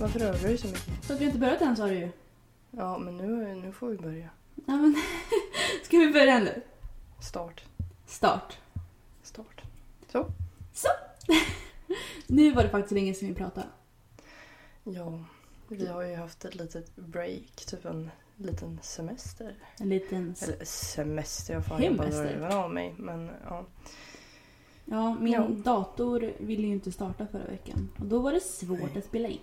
Varför rör du så mycket? För att vi inte börjat än sa du ju. Ja, men nu, nu får vi börja. Ja, men Ska vi börja nu? Start. Start. Start. Så. Så! nu var det faktiskt länge sedan vi pratade. Ja, vi har ju haft ett litet break, typ en liten semester. En liten... s- Eller semester, jag får Hemester. röven av mig. Men ja. Ja, min Ja. dator ville ju inte starta förra veckan. Och då var det svårt Nej. att spela in.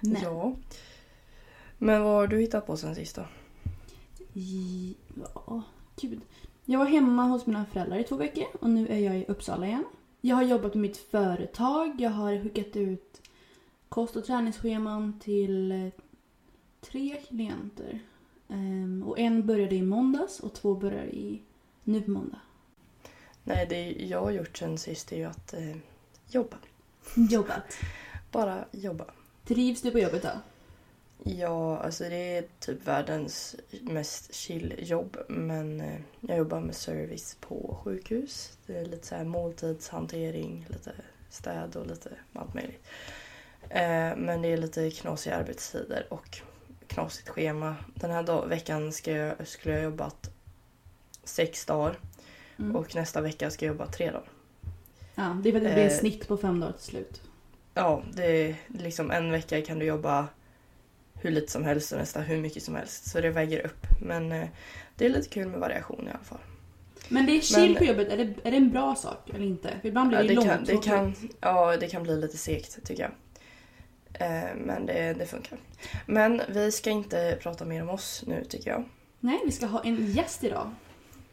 Nej. ja. Men vad har du hittat på sen sist då? Ja, gud. Jag var hemma hos mina föräldrar i två veckor och nu är jag i Uppsala igen. Jag har jobbat med mitt företag. Jag har skickat ut kost och träningsscheman till eh, tre klienter. Ehm, och en började i måndags och två börjar i nu på måndag. Nej, det jag har gjort sen sist är ju att eh, jobba. Jobbat. Bara jobba. Trivs du på jobbet då? Ja, alltså det är typ världens mest chill jobb. Men eh, jag jobbar med service på sjukhus. Det är lite så här måltidshantering, lite städ och lite allt möjligt. Eh, men det är lite knasiga arbetstider och knasigt schema. Den här dag- veckan ska jag, skulle jag jobbat sex dagar Mm. och nästa vecka ska jag jobba tre dagar. Ja, det blir Eh. ett snitt på fem dagar till slut. Ja, det är liksom en vecka kan du jobba hur lite som helst och nästa hur mycket som helst. Så det väger upp. Men eh, det är lite kul med variation i alla fall. Men det är chill Men- på jobbet, är det, är det en bra sak eller inte? För ibland blir Ja, det, det, långt kan, det, kan, ja, det kan bli lite segt tycker jag. Eh, men det, det funkar. Men vi ska inte prata mer om oss nu tycker jag. Nej, vi ska ha en gäst idag.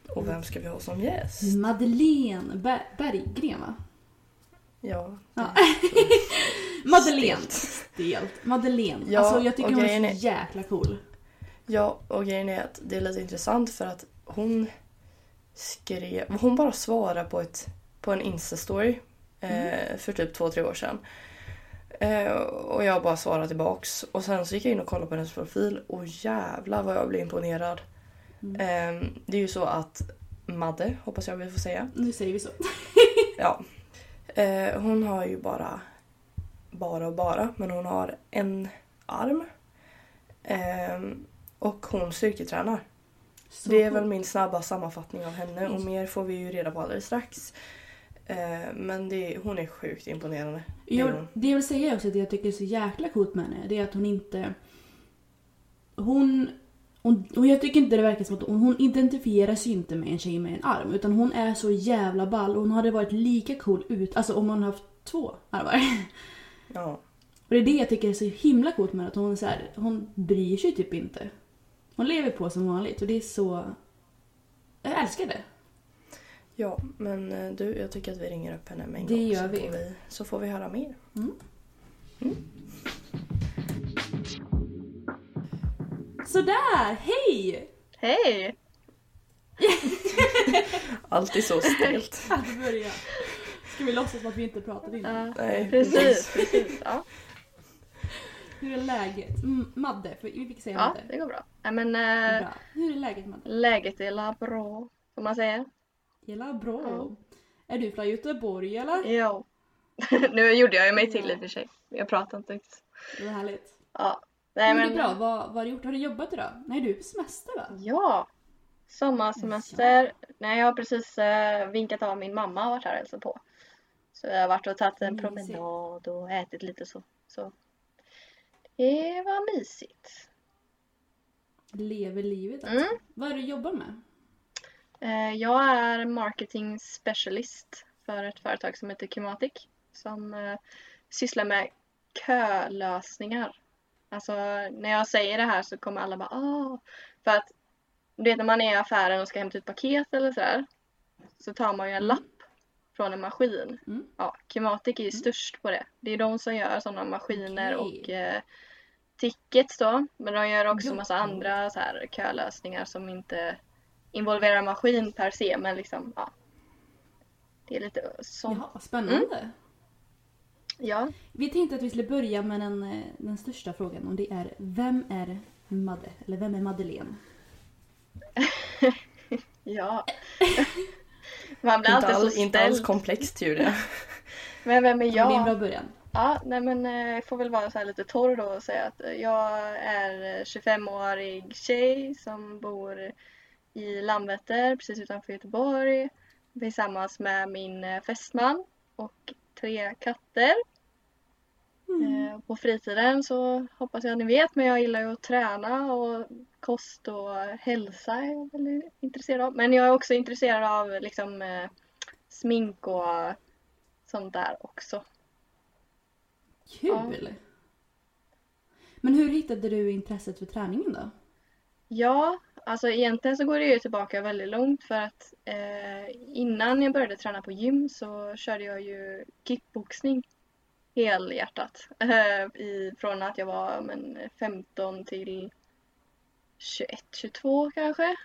Och vem ska vi ha som gäst? Madeleine Ber- Berggren va? Ja, Ja. Madeleine. Stelt. Madeleine. Ja, alltså jag tycker hon är grejen så är- jäkla cool. Ja, och grejen är att det är lite intressant för att hon skrev... Hon bara svarade på, ett, på en Insta-story eh, för typ två, tre år sedan. Eh, och jag bara svarade tillbaks. Och sen så gick jag in och kollade på hennes profil och jävlar vad jag blev imponerad. Eh, det är ju så att Madde, hoppas jag vi får säga. Nu säger vi så. Ja. Eh, hon har ju bara, bara och bara, men hon har en arm. Ehm, och hon styrketränar. så det är väl min snabba sammanfattning av henne och mer får vi ju reda på alldeles strax. Eh, men det, hon är sjukt imponerande. Det Jag, hon. det jag vill säga också att jag tycker är så jäkla coolt med henne, det är att hon inte... Hon... Och, och jag tycker inte det verkar som att hon, hon identifierar sig inte med en tjej med en arm. Utan hon är så jävla ball och hon hade varit lika cool ut, alltså om hon haft två armar. Ja. Och det är det jag tycker är så himla coolt med att hon är så här, hon bryr sig typ inte. Hon lever på som vanligt och det är så... Jag älskar det. ja, men eh, du, jag tycker att vi ringer upp henne med en Det gång. gör så, vi. Får vi. Så får vi höra mer. Sådär, hej! Hej! Alltid så stelt. Att börja. Ska vi låtsas som att vi inte pratade innan? Ja, Nej, precis, precis. Ja, Hur är läget? Mm, Madde, för vi fick säga ja Madde. det går bra. Nej, men äh, Bra. Hur är läget Madde? läget är la bra, får man säga. Hela bra. Ja. Är du från Göteborg eller? Jo. nu gjorde jag ju mig till i och för sig. Jag pratar inte riktigt. Det var härligt. Ja. Nej, men... Det är bra. Vad, vad har du gjort? Har du jobbat idag? Nej, du är på semester va? Ja. Sommarsemester. Nej, jag har precis äh, vinkat av min mamma och varit här och hälsat på. Så jag har varit och tagit en promenad och ätit lite så. så. Det var mysigt. Lever livet alltså. Mm. Vad är det du jobbar med? Eh, Jag är marketing specialist för ett företag som heter Cumatic som eh, sysslar med kölösningar. Alltså när jag säger det här så kommer alla bara ah För att du vet när man är i affären och ska hämta ut paket eller sådär så tar man ju en lapp från en maskin. Mm. Ja, Kimatic är ju störst på det. Det är de som gör sådana maskiner Okej. och eh, tickets då. Men de gör också Ja. massa andra så här kölösningar som inte involverar maskin per se men liksom ja. Det är lite sånt. Jaha, spännande. Mm. Ja. Vi tänkte att vi skulle börja med den, eh, den största frågan och det är vem är Madde? Eller vem är Madeleine? Ja. Man blir Inte, alltid all, så inte alls ställd. komplext Julia. Men vem är Det blir en jag? bra början. Ja, nej men eh, jag får väl vara så här lite torr då och säga att eh, jag är eh, 25-årig tjej som bor i Landvetter precis utanför Göteborg tillsammans med min eh, fästman och tre katter. Eh, På fritiden så hoppas jag ni vet men jag gillar ju att träna och kost och hälsa är jag väldigt intresserad av. Men jag är också intresserad av liksom eh, smink och sånt där också. Kul! Men hur hittade du intresset för träningen då? Ja, alltså egentligen så går det ju tillbaka väldigt långt för att eh, innan jag började träna på gym så körde jag ju kickboxning helhjärtat. Eh, i, från att jag var men, 15 till 21, 22 kanske.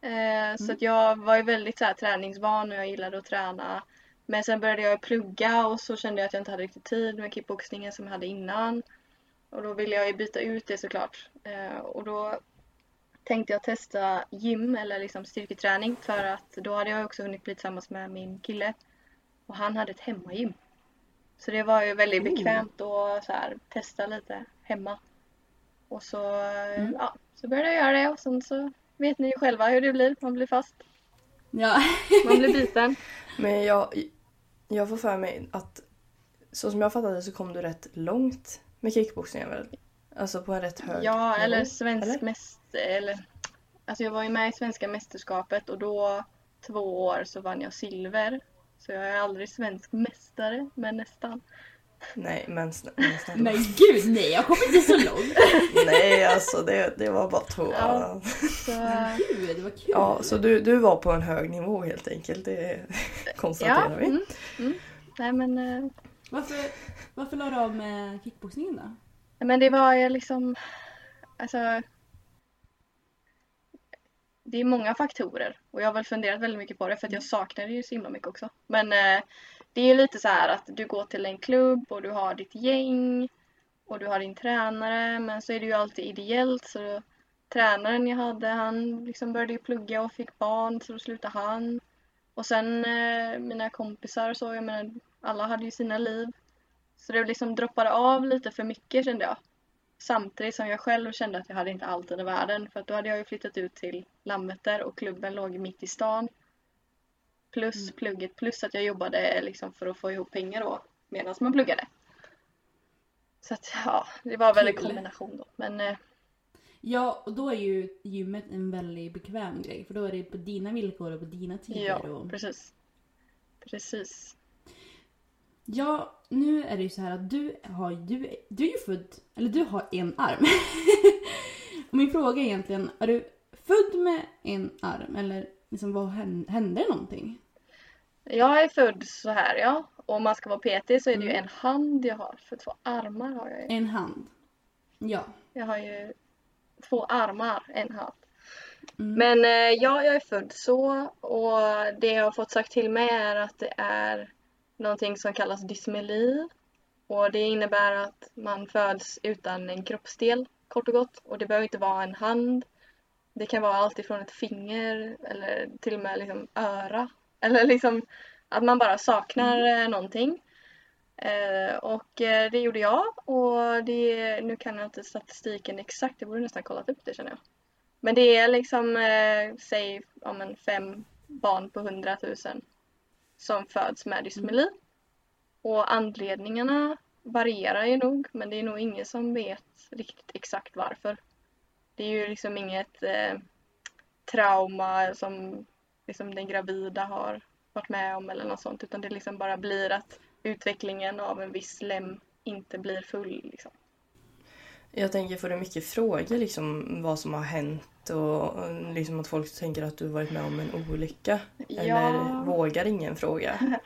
Eh, Så att jag var ju väldigt så här, träningsvan och jag gillade att träna. Men sen började jag plugga och så kände jag att jag inte hade riktigt tid med kickboxningen som jag hade innan. Och då ville jag ju byta ut det såklart. Eh, och då tänkte jag testa gym eller liksom styrketräning för att då hade jag också hunnit bli tillsammans med min kille. Och han hade ett hemmagym. Så det var ju väldigt bekvämt att så här, testa lite hemma. Och så, Mm. ja, så började jag göra det och sen så vet ni ju själva hur det blir. Man blir fast, Ja, man blir biten. Men jag, jag får för mig att så som jag fattade så kom du rätt långt med kickboxningen väl? Alltså på en rätt hög Ja, nivå, eller svensk eller? mäst... Eller, alltså jag var ju med i svenska mästerskapet och då två år så vann jag silver. Så jag är aldrig svensk mästare, men nästan. Nej men, snä, men snälla. men gud nej jag kommer inte så långt. Nej alltså det, det var bara två. Ja. Så, Gud, det var kul. Ja, så du, du var på en hög nivå helt enkelt. Det konstaterar ja, vi. mm, mm. Nej men, eh, Varför, varför la du av med kickboxningen då? men det var ju liksom... Alltså... Det är många faktorer och jag har väl funderat väldigt mycket på det för att jag saknar det ju så himla mycket också. Men eh, det är ju lite så här att du går till en klubb och du har ditt gäng och du har din tränare men så är det ju alltid ideellt så tränaren jag hade han liksom började ju plugga och fick barn så då slutade han. Och sen eh, mina kompisar och så, jag menar alla hade ju sina liv. Så det liksom droppade av lite för mycket kände jag. Samtidigt som jag själv kände att jag hade inte all tid i världen för att då hade jag ju flyttat ut till Landvetter och klubben låg mitt i stan. Plus plugget, plus att jag jobbade liksom för att få ihop pengar då medan man pluggade. Så att ja, det var väl en kombination då. Men eh, Ja, och då är ju gymmet en väldigt bekväm grej. För då är det på dina villkor och på dina tider. ja, och... precis. Precis. Ja, nu är det ju så här att du har, du, du är ju född, eller du har en arm. och min fråga är egentligen, är du född med en arm eller liksom vad hände, hände någonting? Jag är född så här ja. Och om man ska vara petig så är det ju Mm. en hand jag har. För två armar har jag ju. En hand. Ja. Jag har ju två armar, en hand. Mm. Men eh, ja, jag är född så och det jag har fått sagt till mig är att det är någonting som kallas dysmeli. Och det innebär att man föds utan en kroppsdel, kort och gott. Och det behöver inte vara en hand. Det kan vara allt ifrån ett finger eller till och med liksom öra. Eller liksom att man bara saknar eh, någonting. Eh, och eh, det gjorde jag och det, nu kan jag inte statistiken exakt, jag borde nästan kollat upp det känner jag. Men det är liksom, eh, säg ja, men fem barn på hundratusen som föds med dysmeli. Och anledningarna varierar ju nog, men det är nog ingen som vet riktigt exakt varför. Det är ju liksom inget eh, trauma som liksom den gravida har varit med om eller något sånt, utan det liksom bara blir att utvecklingen av en viss lem inte blir full. Liksom. Jag tänker, får du mycket frågor liksom vad som har hänt och liksom att folk tänker att du varit med om en olycka? Eller vågar ingen fråga?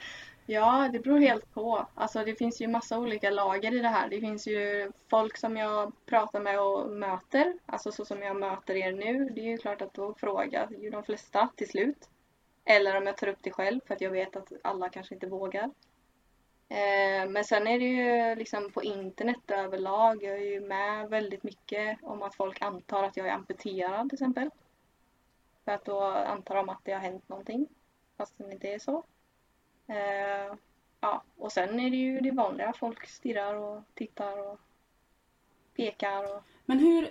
Ja, det beror helt på. Alltså det finns ju massa olika lager i det här. Det finns ju folk som jag pratar med och möter, alltså så som jag möter er nu. Det är ju klart att då frågar ju de flesta till slut. Eller om jag tar upp det själv för att jag vet att alla kanske inte vågar. Eh, men sen är det ju liksom på internet överlag. Jag är ju med väldigt mycket om att folk antar att jag är amputerad till exempel. För att då antar de att det har hänt någonting. Fast det inte är så. Eh, ja, och sen är det ju det vanliga. Folk stirrar och tittar och pekar. Och... Men hur...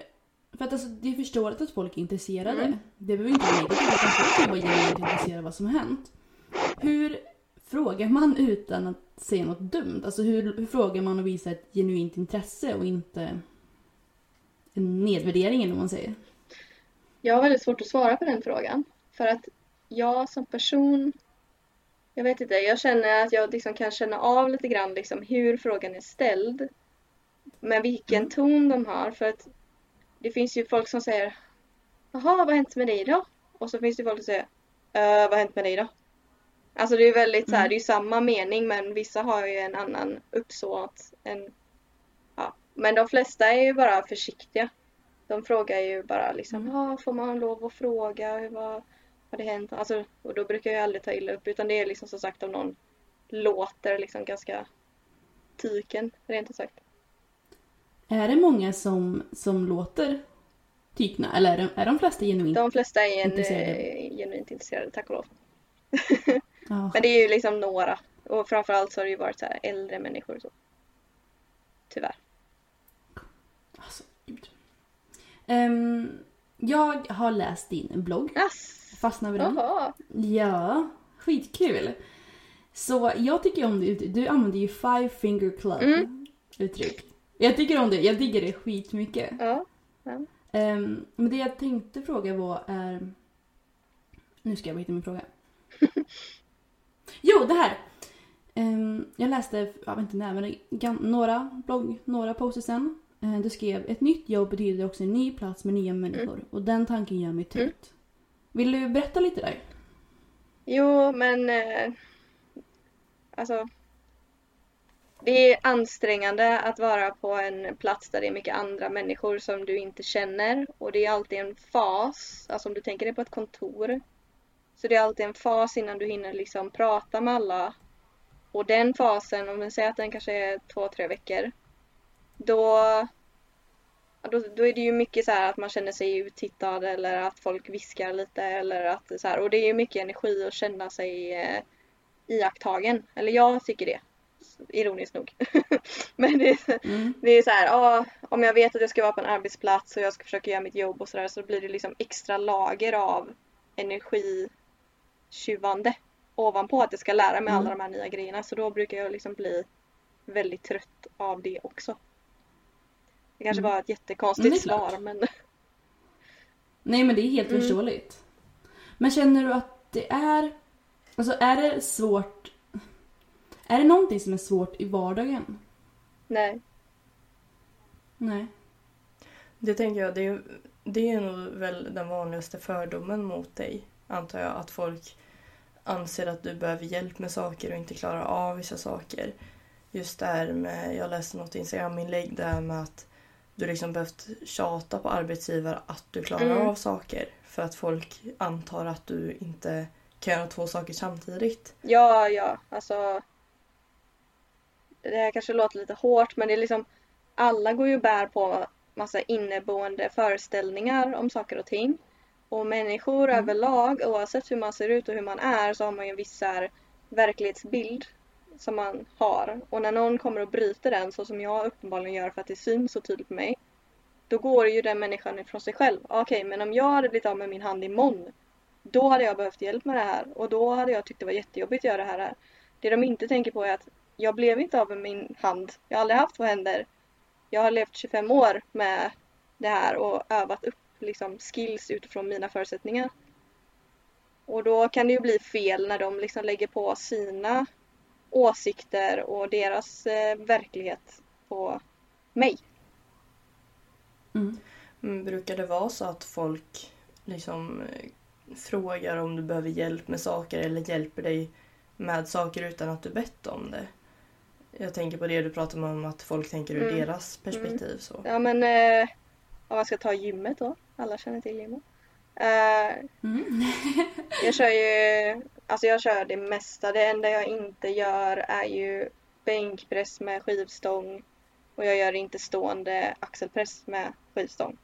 För att alltså, det är förståeligt att folk är intresserade. Mm. Det behöver inte vara negativt utan folk är bara genuint intresserade av vad som har hänt. Hur frågar man utan att säga något dumt? Alltså hur, hur frågar man och visar ett genuint intresse och inte en nedvärdering om man säger? Jag har väldigt svårt att svara på den frågan. För att jag som person jag vet inte, jag känner att jag liksom kan känna av lite grann liksom hur frågan är ställd. Med vilken mm. ton de har. För att det finns ju folk som säger Jaha, vad har hänt med dig då? Och så finns det folk som säger äh, vad har hänt med dig då? Alltså det är väldigt så här, mm. det är samma mening men vissa har ju en annan uppsåt. En, ja. Men de flesta är ju bara försiktiga. De frågar ju bara liksom, mm. får man lov att fråga? Hur, vad, har det hänt? Alltså, och då brukar jag aldrig ta illa upp utan det är liksom som sagt om någon låter liksom ganska tyken rent ut sagt. Är det många som, som låter tykna eller är de, är de flesta genuint De flesta är en, intresserade? Genuint intresserade, tack och lov. Men det är ju liksom några. Och framförallt så har det ju varit så här äldre människor och så. Tyvärr. Alltså, gud. Um, jag har läst din blogg. Yes. Fastnade vid den. Aha. Ja, skitkul. Så jag tycker om det Du använder ju Five Finger Club mm. uttryck. Jag tycker om det. Jag digger det skitmycket. Ja. ja. Um, men det jag tänkte fråga var är... Nu ska jag hitta min fråga. jo, det här. Um, jag läste, jag vet inte när, men några blogg, några poster sen. Uh, du skrev ett nytt jobb betyder också en ny plats med nya människor. Mm. Och den tanken gör mig trött. Mm. Vill du berätta lite där? Jo, men eh, alltså det är ansträngande att vara på en plats där det är mycket andra människor som du inte känner och det är alltid en fas, alltså om du tänker dig på ett kontor. Så det är alltid en fas innan du hinner liksom prata med alla. Och den fasen, om vi säger att den kanske är två, tre veckor, då då, då är det ju mycket så att man känner sig uttittad eller att folk viskar lite eller att så här, och det är ju mycket energi att känna sig eh, iakttagen. Eller jag tycker det. Ironiskt nog. Men det, är, mm. det är så här, ah, om jag vet att jag ska vara på en arbetsplats och jag ska försöka göra mitt jobb och sådär så blir det liksom extra lager av energitjuvande ovanpå att jag ska lära mig mm. alla de här nya grejerna. Så då brukar jag liksom bli väldigt trött av det också. Det kanske mm. var ett jättekonstigt men svar men... Nej men det är helt mm. förståeligt. Men känner du att det är... Alltså är det svårt... Är det någonting som är svårt i vardagen? Nej. Nej. Det tänker jag, det är, det är nog väl den vanligaste fördomen mot dig. Antar jag. Att folk anser att du behöver hjälp med saker och inte klarar av vissa saker. Just där med, jag läste något Instagram-inlägg där med att du liksom behövt tjata på arbetsgivare att du klarar mm. av saker. För att folk antar att du inte kan göra två saker samtidigt. Ja, ja, alltså. Det här kanske låter lite hårt men det är liksom alla går ju bär på massa inneboende föreställningar om saker och ting. Och människor mm. överlag, oavsett hur man ser ut och hur man är, så har man ju en viss verklighetsbild som man har och när någon kommer och bryter den så som jag uppenbarligen gör för att det syns så tydligt på mig då går ju den människan ifrån sig själv. Okej, okay, men om jag hade blivit av med min hand imorgon då hade jag behövt hjälp med det här och då hade jag tyckt det var jättejobbigt att göra det här. Det de inte tänker på är att jag blev inte av med min hand. Jag har aldrig haft två händer. Jag har levt 25 år med det här och övat upp liksom, skills utifrån mina förutsättningar. Och då kan det ju bli fel när de liksom lägger på sina åsikter och deras eh, verklighet på mig. Mm. Men brukar det vara så att folk liksom eh, frågar om du behöver hjälp med saker eller hjälper dig med saker utan att du bett om det? Jag tänker på det du pratade om att folk tänker ur Mm. deras perspektiv. Så. Ja men eh, om man ska ta gymmet då. Alla känner till gymmet. Eh, Mm. jag kör ju, alltså jag kör det mesta. Det enda jag inte gör är ju bänkpress med skivstång. Och jag gör inte stående axelpress med skivstång.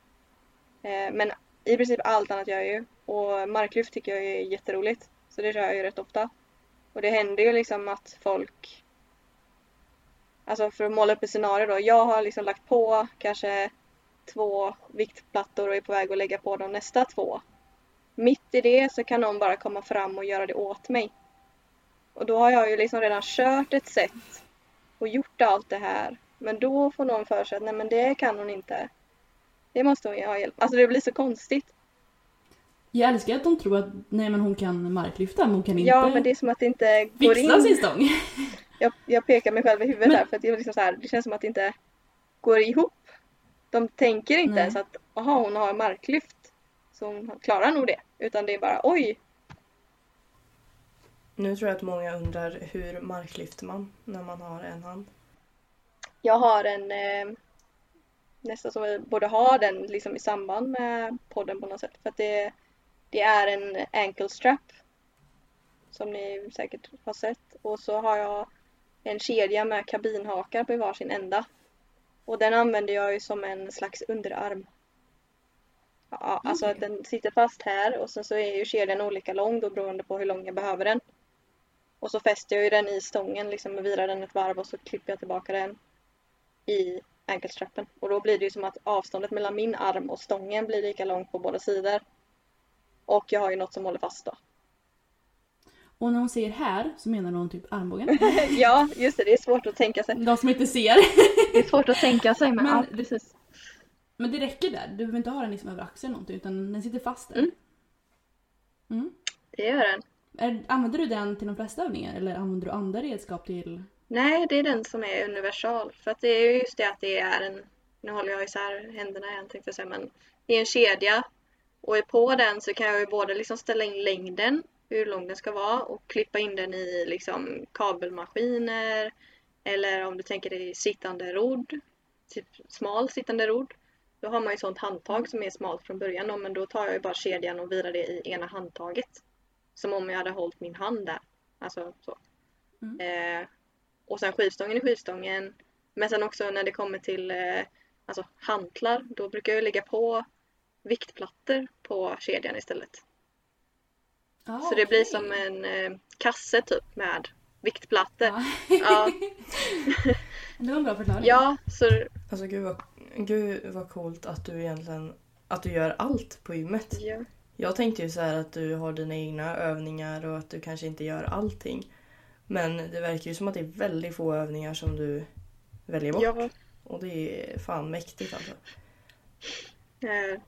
Eh, men i princip allt annat gör jag ju. Och marklyft tycker jag är jätteroligt. Så det kör jag ju rätt ofta. Och det händer ju liksom att folk Alltså för att måla upp ett scenario då. Jag har liksom lagt på kanske två viktplattor och är på väg att lägga på de nästa två. Mitt i det så kan någon bara komma fram och göra det åt mig. Och då har jag ju liksom redan kört ett set och gjort allt det här. Men då får någon för sig att nej men det kan hon inte. Det måste hon ju ha hjälp. Alltså det blir så konstigt. Jag älskar att de tror att nej men hon kan marklyfta men hon kan inte Ja men det är som att det inte går in. sin stång. Jag, jag pekar mig själv i huvudet Men- här för att det, är liksom så här, det känns som att det inte går ihop. De tänker inte ens att aha, hon har marklyft. Så hon klarar nog det. Utan det är bara oj, Nu tror jag att många undrar hur marklyfter man när man har en hand? jag har en eh, nästan som vi borde ha den liksom i samband med podden på något sätt. För att det, det är en ankle strap. Som ni säkert har sett. Och så har jag en kedja med kabinhakar på varsin ända. Och den använder jag ju som en slags underarm. Ja, alltså att den sitter fast här och sen så är ju kedjan olika lång då beroende på hur lång jag behöver den. Och så fäster jag ju den i stången, liksom virar den ett varv och så klipper jag tillbaka den i anklestrappen. Och då blir det ju som att avståndet mellan min arm och stången blir lika långt på båda sidor. Och jag har ju något som håller fast då. Och när hon säger här så menar hon typ armbågen. ja, just det. Det är svårt att tänka sig. De som inte ser. Det är svårt att tänka sig men, Men- ja, precis. Men det räcker där. Du behöver inte ha den liksom över axeln eller någonting utan den sitter fast där. Mm. Mm. Det gör den. Är, använder du den till de flesta övningar eller använder du andra redskap till... Nej, det är den som är universal. För att det är ju just det att det är en, nu håller jag isär händerna igen tänkte jag säga, men det är en kedja. Och på den så kan jag ju både liksom ställa in längden, hur lång den ska vara, och klippa in den i liksom kabelmaskiner. Eller om du tänker dig sittande rodd, typ smal sittande rodd. Då har man ju sånt handtag som är smalt från början då, men då tar jag ju bara kedjan och virar det i ena handtaget. Som om jag hade hållit min hand där. Alltså så. Eh, och sen skivstången i skivstången. Men sen också när det kommer till eh, alltså hantlar, då brukar jag lägga på viktplattor på kedjan istället. Ah, Så det blir som en eh, kasse typ med viktplattor. Ja. Ja, det var en bra förklaring. ja så Alltså gud vad, gud vad coolt att du egentligen att du gör allt på gymmet. ja. Jag tänkte ju så här att du har dina egna övningar och att du kanske inte gör allting. Men det verkar ju som att det är väldigt få övningar som du väljer bort. ja. Och det är fan mäktigt alltså. Eh,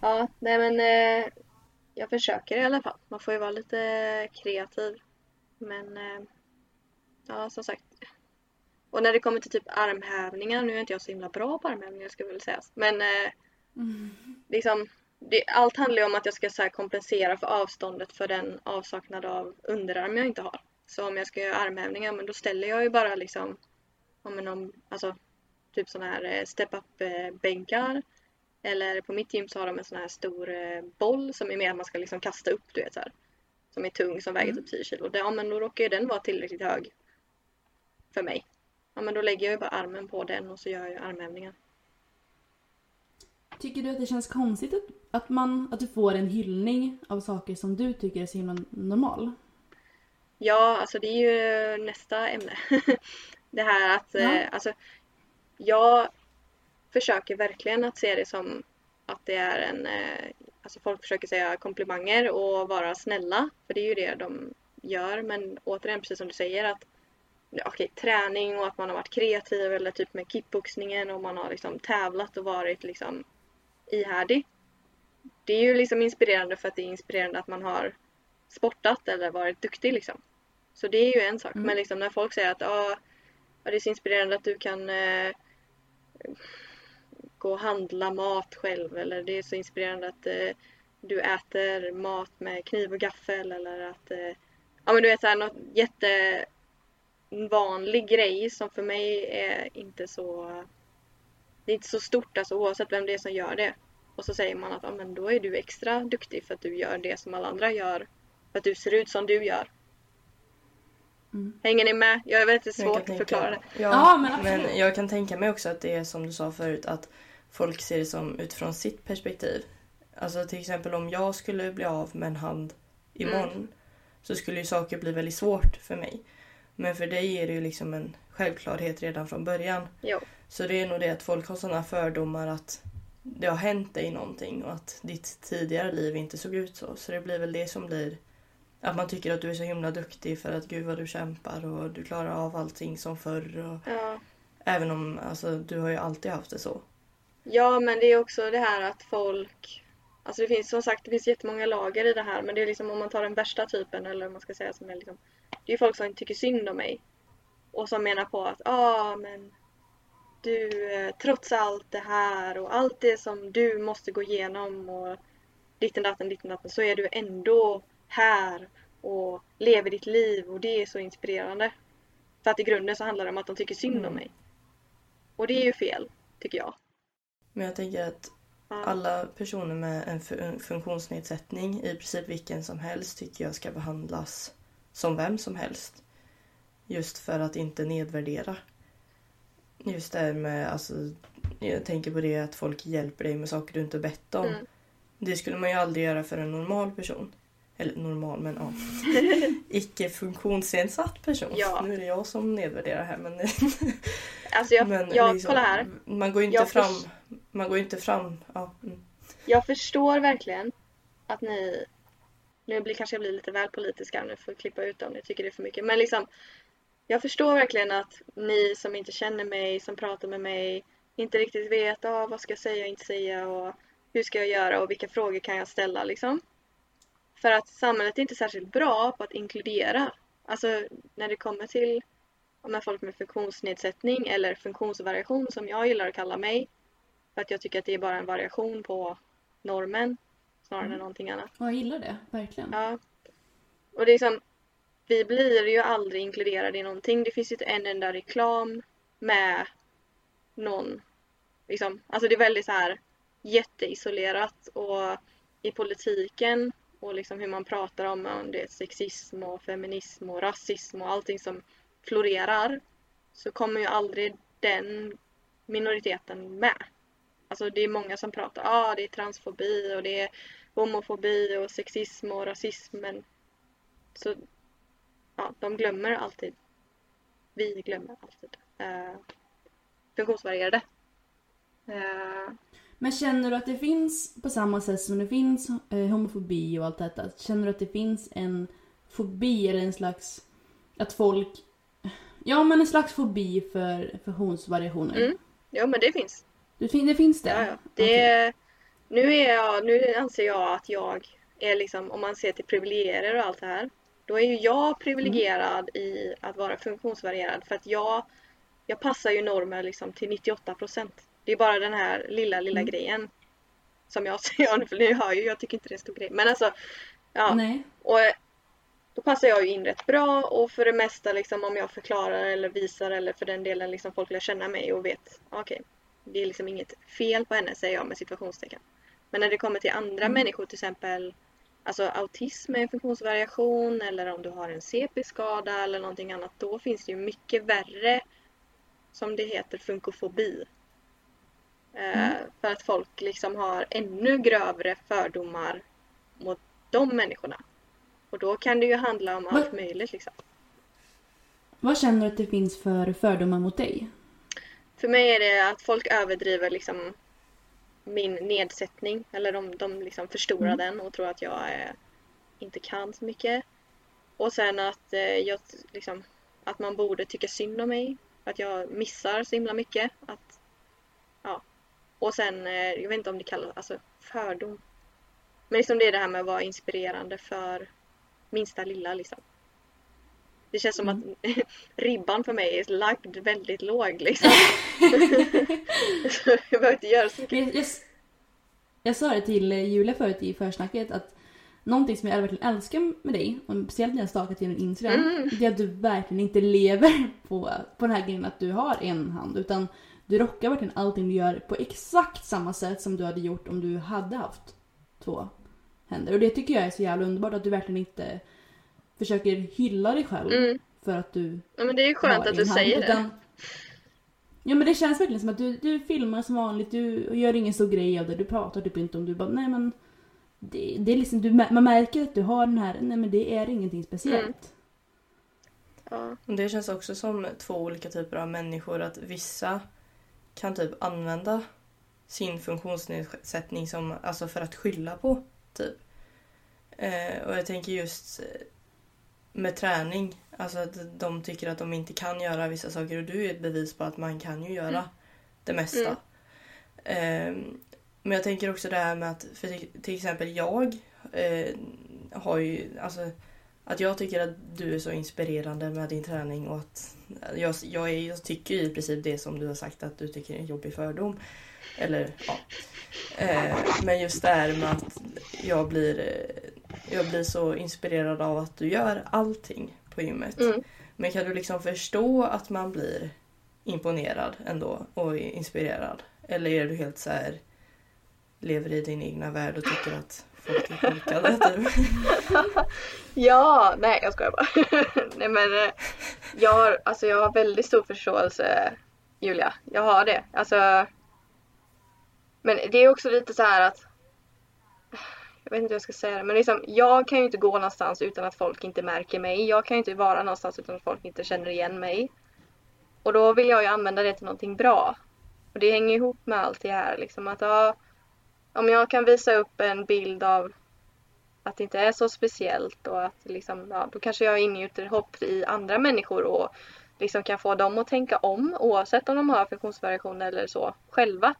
ja, nej men eh, jag försöker i alla fall. Man får ju vara lite kreativ. Men eh, ja, som sagt. Och när det kommer till typ armhävningar, nu är inte jag så himla bra på armhävningar ska väl sägas. Men eh, Mm. liksom, det, allt handlar ju om att jag ska så kompensera för avståndet för den avsaknad av underarm jag inte har. Så om jag ska göra armhävningar, men då ställer jag ju bara liksom, ja, men om, alltså, typ sådana här eh, step-up eh, bänkar. Eller på mitt gym så har de en sån här stor eh, boll som är mer att man ska liksom kasta upp, du vet så här. Som är tung, som väger typ 10 kilo. Ja men då råkar ju den vara tillräckligt hög för mig. Ja men då lägger jag ju bara armen på den och så gör jag armhävningar. Tycker du att det känns konstigt att, att, man, att du får en hyllning av saker som du tycker är så himla normal? Ja, alltså det är ju nästa ämne. det här att, Ja. eh, alltså, jag försöker verkligen att se det som att det är en, eh, alltså folk försöker säga komplimanger och vara snälla, för det är ju det de gör. Men återigen, precis som du säger, att okej, träning och att man har varit kreativ eller typ med kickboxningen och man har liksom tävlat och varit liksom ihärdig. Det är ju liksom inspirerande för att det är inspirerande att man har sportat eller varit duktig liksom. Så det är ju en sak. Mm. Men liksom när folk säger att ah, det är så inspirerande att du kan eh, gå och handla mat själv eller det är så inspirerande att eh, du äter mat med kniv och gaffel eller att eh, ja men du vet såhär något jättevanlig grej som för mig är inte så det är inte så stort alltså oavsett vem det är som gör det. Och så säger man att ja, men då är du extra duktig för att du gör det som alla andra gör. För att du ser ut som du gör. Mm. Hänger ni med? Jag är väldigt Jag svårt kan att tänka- förklara det. Ja, Ja, men men jag kan tänka mig också att det är som du sa förut att folk ser det som utifrån sitt perspektiv. Alltså till exempel om jag skulle bli av med en hand imorgon Mm. så skulle ju saker bli väldigt svårt för mig. Men för dig är det ju liksom en självklarhet redan från början. Jo. Så det är nog det att folk har sådana fördomar att det har hänt dig någonting och att ditt tidigare liv inte såg ut så. Så det blir väl det som blir att man tycker att du är så himla duktig för att gud vad du kämpar och du klarar av allting som förr. Och, Ja. även om alltså, du har ju alltid haft det så. ja, men det är också det här att folk Alltså det finns som sagt det finns jättemånga lager i det här men det är liksom om man tar den värsta typen eller om man ska säga som är liksom Det är folk som tycker synd om mig. Och som menar på att ja ah, men du eh, trots allt det här och allt det som du måste gå igenom och ditten datten ditten datten så är du ändå här och lever ditt liv och det är så inspirerande. För att i grunden så handlar det om att de tycker synd om Mm. mig. Och det är ju fel, tycker jag. Men jag tänker att alla personer med en funktionsnedsättning, i princip vilken som helst, tycker jag ska behandlas som vem som helst. Just för att inte nedvärdera. Just det här med, alltså, jag tänker på det att folk hjälper dig med saker du inte bett om. Mm. Det skulle man ju aldrig göra för en normal person. Eller normal, men ja. Icke funktionsnedsatt person. Ja. Nu är det jag som nedvärderar här men... Alltså jag, men jag liksom, kolla här. Man går ju inte Jag fram... förs- Man går inte fram... Ja. Mm. Jag förstår verkligen att ni... Nu blir, kanske jag blir lite väl politisk här, nu får jag klippa ut om ni tycker det är för mycket. Men liksom, jag förstår verkligen att ni som inte känner mig, som pratar med mig, inte riktigt vet ah, vad ska jag säga och inte säga och hur ska jag göra och vilka frågor kan jag ställa liksom. För att samhället är inte särskilt bra på att inkludera. Alltså när det kommer till ja, men folk med funktionsnedsättning eller funktionsvariation som jag gillar att kalla mig. För att jag tycker att det är bara en variation på normen snarare än någonting annat. Och jag gillar det, verkligen. Ja. Och det är liksom, vi blir ju aldrig inkluderade i någonting. Det finns ju inte en enda reklam med någon. Liksom, alltså det är väldigt så här jätteisolerat och i politiken och liksom hur man pratar om om det är sexism och feminism och rasism och allting som florerar så kommer ju aldrig den minoriteten med. Alltså det är många som pratar, om ah, det är transfobi och det är homofobi och sexism och rasism men så ja, de glömmer alltid vi glömmer alltid eh, funktionsvarierade. Eh, men känner du att det finns, på samma sätt som det finns eh, homofobi och allt detta, känner du att det finns en fobi eller en slags, att folk, ja men en slags fobi för funktionsvariationer? Mm. jo men det finns. Det, fin- det finns det? Ja, ja. Det, nu, är jag, nu anser jag att jag är liksom, om man ser till privilegier och allt det här, då är ju jag privilegierad i att vara funktionsvarierad för att jag, jag passar ju normer liksom till 98 procent. Det är bara den här lilla, lilla Mm. grejen som jag ser, för ni hör ju, jag tycker inte det är en stor grej. Men alltså, ja. Nej. Och då passar jag ju in rätt bra och för det mesta liksom om jag förklarar eller visar eller för den delen liksom folk lär känna mig och vet, okej, det är liksom inget fel på henne säger jag med situationstecken. Men när det kommer till andra Mm. människor, till exempel alltså autism är en funktionsvariation eller om du har en CP-skada eller någonting annat, då finns det ju mycket värre som det heter funkofobi. Eh, Mm. För att folk liksom har ännu grövre fördomar mot de människorna. Och då kan det ju handla om allt Men- möjligt liksom. Vad känner du att det finns för fördomar mot dig? För mig är det att folk överdriver liksom min nedsättning. Eller de, de liksom förstorar Mm. den och tror att jag eh, inte kan så mycket. Och sen att, eh, jag, liksom, att man borde tycka synd om mig. Att jag missar så himla mycket. Att. Och sen, eh, jag vet inte om det kallas alltså, fördom. Men liksom det är det här med att vara inspirerande för minsta lilla liksom. Det känns som att ribban för mig är lagd väldigt låg liksom. jag behöver inte göra så mycket. Jag, jag, jag sa det till Julia förut i försnacket att någonting som jag verkligen älskar med dig, och speciellt när jag stakat genom Instagram, Mm. det är att du verkligen inte lever på, på den här grejen att du har en hand. Utan du rockar verkligen allting du gör på exakt samma sätt som du hade gjort om du hade haft två händer. Och det tycker jag är så jävla underbart att du verkligen inte försöker hylla dig själv Mm. för att du Ja, men det är ju skönt att du hand, säger det. utan- Ja men det känns verkligen som att du, du filmar som vanligt, du gör ingen stor grej av det, du pratar typ inte om du bara nej men det, det är liksom, du, man märker att du har den här, nej men det är ingenting speciellt. Mm. Ja. Det känns också som två olika typer av människor. Att vissa kan typ använda sin funktionsnedsättning som, alltså för att skylla på. Typ. Eh, och jag tänker just eh, med träning. Alltså att de tycker att de inte kan göra vissa saker och du är ett bevis på att man kan ju göra Mm. det mesta. Mm. Eh, men jag tänker också det här med att för till, till exempel jag eh, har ju alltså att jag tycker att du är så inspirerande med din träning och att jag, jag, är, jag tycker i princip det som du har sagt att du tycker är en jobbig fördom. Eller ja. Eh, men just det här med att jag blir, eh, jag blir så inspirerad av att du gör allting på gymmet. Mm. Men kan du liksom förstå att man blir imponerad ändå och inspirerad? Eller är du helt så här lever i din egna värld och tycker att folk är korkade? Typ? Ja, nej jag skojar bara. nej men eh, jag har, alltså, jag har väldigt stor förståelse Julia. Jag har det. Alltså, men det är också lite så här att jag vet inte hur jag ska säga det, men liksom, jag kan ju inte gå någonstans utan att folk inte märker mig. Jag kan ju inte vara någonstans utan att folk inte känner igen mig. Och då vill jag ju använda det till någonting bra. Och det hänger ihop med allt det här. Liksom att, ja, om jag kan visa upp en bild av att det inte är så speciellt och att liksom, ja, då kanske jag ingjuter hopp i andra människor och liksom kan få dem att tänka om oavsett om de har funktionsvariationer eller så själva.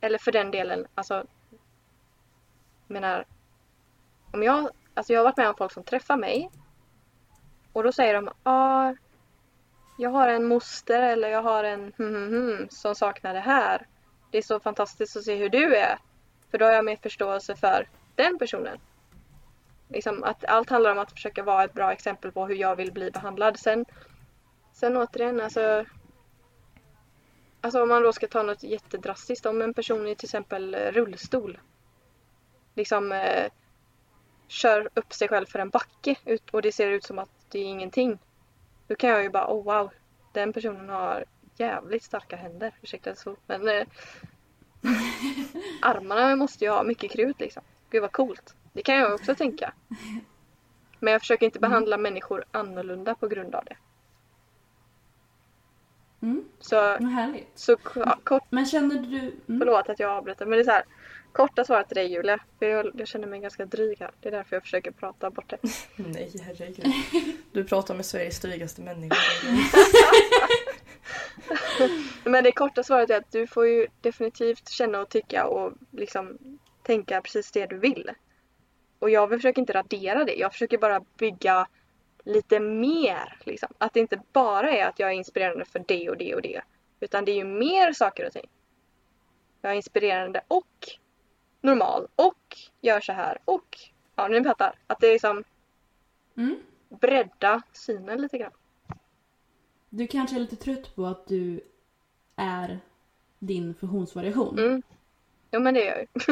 Eller för den delen, alltså jag menar om jag, alltså jag har varit med om folk som träffar mig och då säger de ja, ah, jag har en moster eller jag har en hmm, hmm, hmm, som saknar det här. Det är så fantastiskt att se hur du är. För då har jag mer förståelse för den personen. Liksom att allt handlar om att försöka vara ett bra exempel på hur jag vill bli behandlad. Sen, sen återigen, alltså, alltså om man då ska ta något jättedrastiskt, om en person i till exempel eh, rullstol liksom eh, kör upp sig själv för en backe ut, och det ser ut som att det är ingenting. Då kan jag ju bara, oh wow, den personen har jävligt starka händer. Ursäkta så, men eh, armarna måste ju ha mycket krut liksom. Gud vad coolt. Det kan jag också tänka. Men jag försöker inte behandla människor annorlunda på grund av det. Mm, Så, vad härligt. så k- kort, Men känner du... Mm, förlåt att jag avbryter men det är så här. Korta svaret till dig Julia. För jag, jag känner mig ganska dryg här. Det är därför jag försöker prata bort det. Nej herregud. Du pratar med Sveriges drygaste människa. Men det korta svaret är att du får ju definitivt känna och tycka och liksom tänka precis det du vill. Och jag försöker inte radera det. Jag försöker bara bygga lite mer. Liksom. Att det inte bara är att jag är inspirerande för det och det och det. Utan det är ju mer saker och ting. Jag är inspirerande och normal och gör så här och ja, ni fattar. Att det är liksom mm. bredda synen lite grann. Du kanske är lite trött på att du är din funktionsvariation. Mm. Jo men det är jag.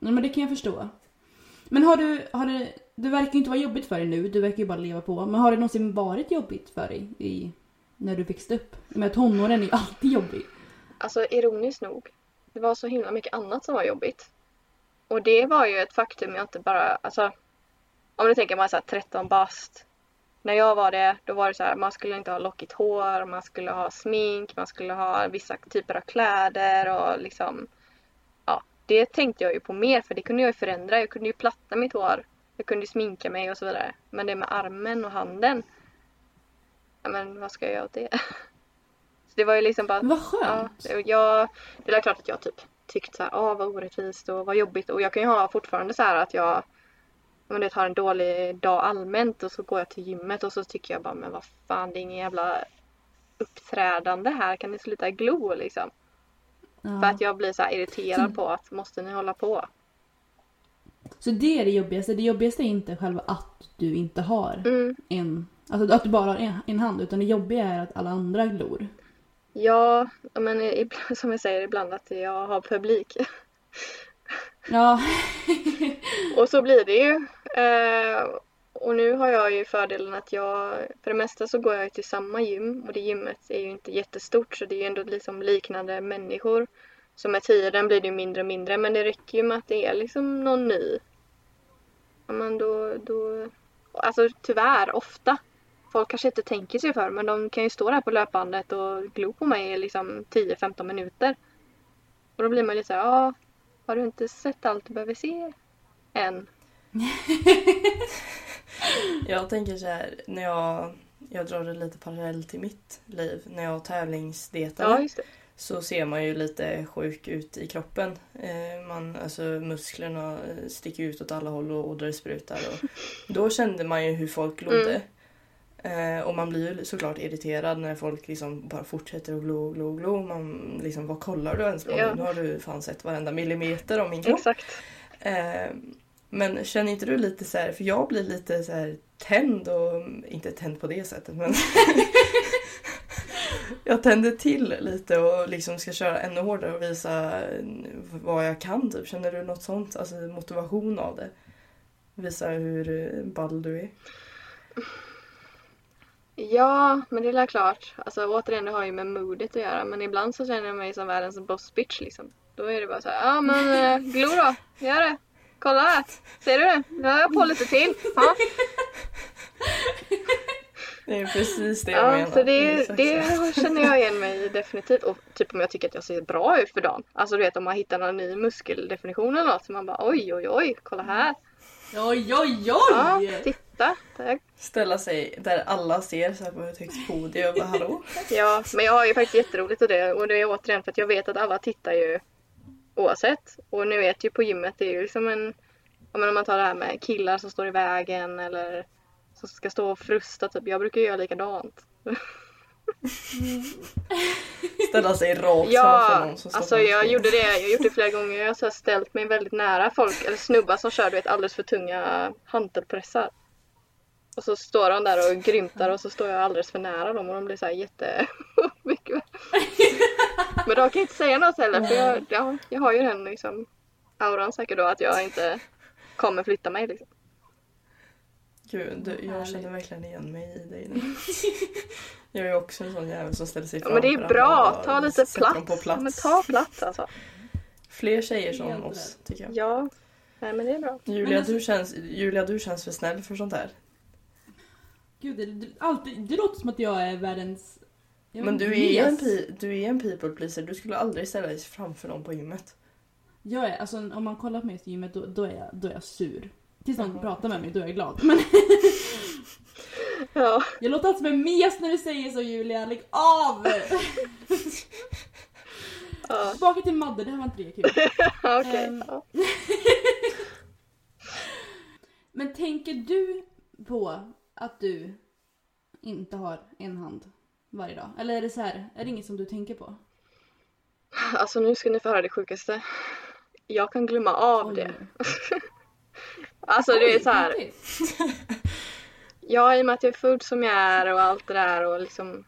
Nej, men det kan jag förstå. Men har du, har det, det verkar ju inte vara jobbigt för dig nu, du verkar ju bara leva på. Men har det någonsin varit jobbigt för dig i, när du växte upp? Med tonåren är ju alltid jobbig. Alltså ironiskt nog. Det var så himla mycket annat som var jobbigt. Och det var ju ett faktum jag inte bara, alltså. Om du tänker man här 13 bast. När jag var det, då var det så här, man skulle inte ha lockigt hår, man skulle ha smink, man skulle ha vissa typer av kläder och liksom. Ja, det tänkte jag ju på mer för det kunde jag ju förändra. Jag kunde ju platta mitt hår. Jag kunde sminka mig och så vidare. Men det med armen och handen. Ja men vad ska jag göra åt det? Så det var ju liksom bara vad Ja, skönt. det- jag, det är klart att jag typ tyckt så här, ah vad orättvist och vad jobbigt och jag kan ju ha fortfarande så här att jag men det har en dålig dag allmänt och så går jag till gymmet och så tycker jag bara men vad fan det är ingen jävla uppträdande här, kan ni sluta glo liksom? Ja. För att jag blir så irriterad på att måste ni hålla på? Så det är det jobbigaste. Det jobbigaste är inte själva att du inte har Mm. en... Alltså att du bara har en, en hand. Utan det jobbiga är att alla andra glor. Ja, men ibland, som jag säger ibland att jag har publik. Ja. Och så blir det ju. Eh, och nu har jag ju fördelen att jag, för det mesta så går jag till samma gym och det gymmet är ju inte jättestort så det är ju ändå liksom liknande människor. Så med tiden blir det ju mindre och mindre men det räcker ju med att det är liksom någon ny. Ja, men då, då, alltså tyvärr ofta. Folk kanske inte tänker sig för men de kan ju stå där på löpbandet och glo på mig i liksom 10-15 minuter. Och då blir man lite såhär, ja, har du inte sett allt du behöver se än? Jag tänker så här, när jag, jag drar det lite parallellt till mitt liv. När jag tävlingsdietade Ja, så ser man ju lite sjuk ut i kroppen. Eh, man, alltså musklerna eh, sticker ut åt alla håll och ådror sprutar. Och då kände man ju hur folk glodde. Eh, och man blir ju såklart irriterad när folk liksom bara fortsätter att glo, glo, glo. Man liksom, vad kollar du ens på? Ja. Nu har du fan sett varenda millimeter av min kropp. Exakt. Eh, men känner inte du lite så här, för jag blir lite så här tänd och, inte tänd på det sättet men jag tänder till lite och liksom ska köra ännu hårdare och visa mm, vad jag kan typ. Känner du något sånt, alltså motivation av det? Visa hur eh, ball du är. Ja, men det är väl klart. Alltså återigen, det har ju med modet att göra. Men ibland så känner jag mig som världens boss bitch liksom. Då är det bara så här, ja men eh, glo då, gör det. Kolla här, ser du det? Nu har jag på lite till. Ja, Det är precis det jag ja menar. så det, det så. känner jag igen mig i definitivt. Och typ om jag tycker att jag ser bra ut för dagen. Alltså du vet om man hittar någon ny muskeldefinition eller något så man bara oj oj oj, kolla här. Oj, oj, Ja, oj! titta. Där. Ställa sig där alla ser så här på ett högt podium hallå? Ja, men jag har ju faktiskt jätteroligt och det. Och det är återigen för att jag vet att alla tittar ju oavsett. Och nu vet ju på gymmet, det är ju liksom en... Om man tar det här med killar som står i vägen eller som ska stå och frusta typ. Jag brukar göra likadant. Ställa sig rakt framför Ja, någon som alltså jag scen. gjorde det. Jag har gjort det flera gånger. Jag har ställt mig väldigt nära folk, eller snubbar som kör du vet, alldeles för tunga hantelpressar. Och så står de där och grymtar och så står jag alldeles för nära dem och de blir så här jätte... Men de kan inte säga något heller för jag, ja, jag har ju den liksom auran säkert då att jag inte kommer flytta mig liksom. Gud, du, jag Härligt. känner verkligen igen mig i dig nu. Jag är ju också en sån jävel som ställer sig Ja, framför men det är bra, ta lite plats. På Ja, plats. men ta plats alltså. Fler tjejer som oss, tycker jag. Ja, nej men det är bra. Julia, Men alltså- du känns, Julia, du känns för snäll för sånt här. Gud, det, det, alltid, det låter som att jag är världens... jag Men du är, en du är en people pleaser. Du skulle aldrig ställa dig framför någon på gymmet. Jag är, alltså, om man kollar på mig i gymmet då, då, är jag, då är jag sur. Tills någon Jaha. pratar med mig, då är jag glad. Men Ja, jag låter alltid som en mes när du säger så Julia, lägg av! ja. Tillbaka till Madde, det här var inte det kul. okej. Ehm. ja. Men tänker du på att du inte har en hand varje dag? Eller är det så här, är det inget som du tänker på? Alltså nu ska ni få höra det sjukaste. Jag kan glömma av Oj, det. oj. Alltså det är Oj, så här. Ja, i och med att jag är född som jag är och allt det där och liksom...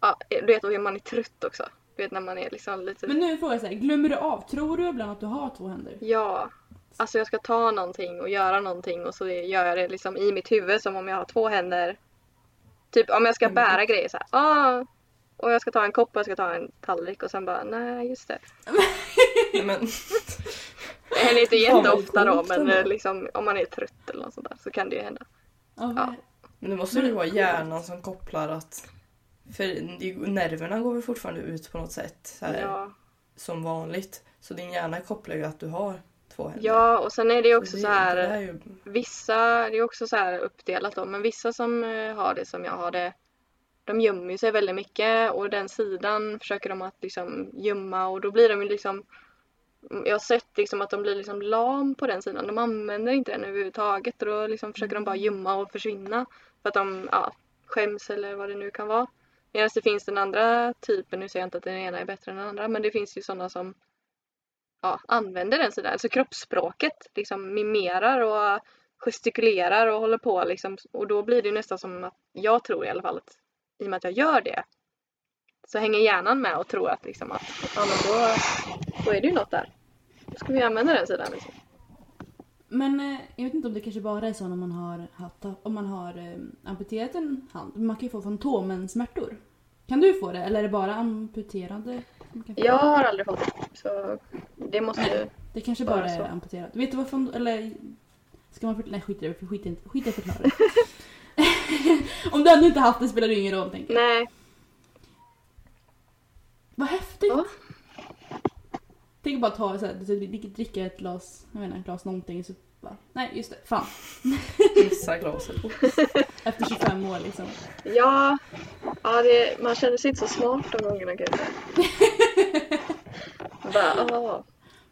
Ja, du vet, och man är trött också. Du vet när man är liksom lite... Men nu frågar jag så här, glömmer du av? Tror du ibland att du har två händer? Ja. Alltså jag ska ta någonting och göra någonting och så gör jag det liksom i mitt huvud som om jag har två händer. Typ om jag ska Mm. bära grejer så här. Ah, och jag ska ta en kopp och jag ska ta en tallrik och sen bara nej just det. Nej, men, Det händer inte jätteofta då men eh, liksom, om man är trött eller något sånt där så kan det ju hända. Ja, Ja. men det måste ju vara hjärnan som kopplar att... För nerverna går väl fortfarande ut på något sätt här, Ja. som vanligt. Så din hjärna kopplar ju att du har två händer. ja och sen är det ju också det, så här. Det är ju, Vissa, det är också så här uppdelat då, men vissa som eh, har det som jag har det, de gömmer sig väldigt mycket och den sidan försöker de att liksom gömma och då blir de ju liksom, jag har sett liksom att de blir liksom lam på den sidan. De använder inte den överhuvudtaget och då liksom försöker de bara gömma och försvinna. För att de ja, skäms eller vad det nu kan vara. Medan det finns den andra typen, nu säger jag inte att den ena är bättre än den andra, men det finns ju sådana som ja, använder den sidan, alltså kroppsspråket, liksom mimerar och gestikulerar och håller på liksom. Och då blir det nästan som att, jag tror i alla fall att i och med att jag gör det så hänger hjärnan med och tror att liksom att ja men då, då är det ju något där. Då ska vi använda den sidan liksom. Men eh, jag vet inte om det kanske bara är så när man har, haft, om man har eh, amputerat en hand. Man kan ju få fantomensmärtor. Kan du få det eller är det bara amputerade? Jag har aldrig fått det. Så det måste ju... Det kanske bara bara är så. amputerat. Vet du vad fan, eller ska man förklara? Nej skit i det, skit i skit i förklara om du ännu inte haft det spelar det ingen roll tänker jag. Nej. Vad häftigt! Ja. Tänk bara ta så här, dricka ett glas, jag vet inte, ett glas någonting så bara, nej just det, fan. Missa glaset. Efter 25 år liksom. Ja, ja det, man känner sig inte så smart de gångerna kan jag säga. Bara, ah,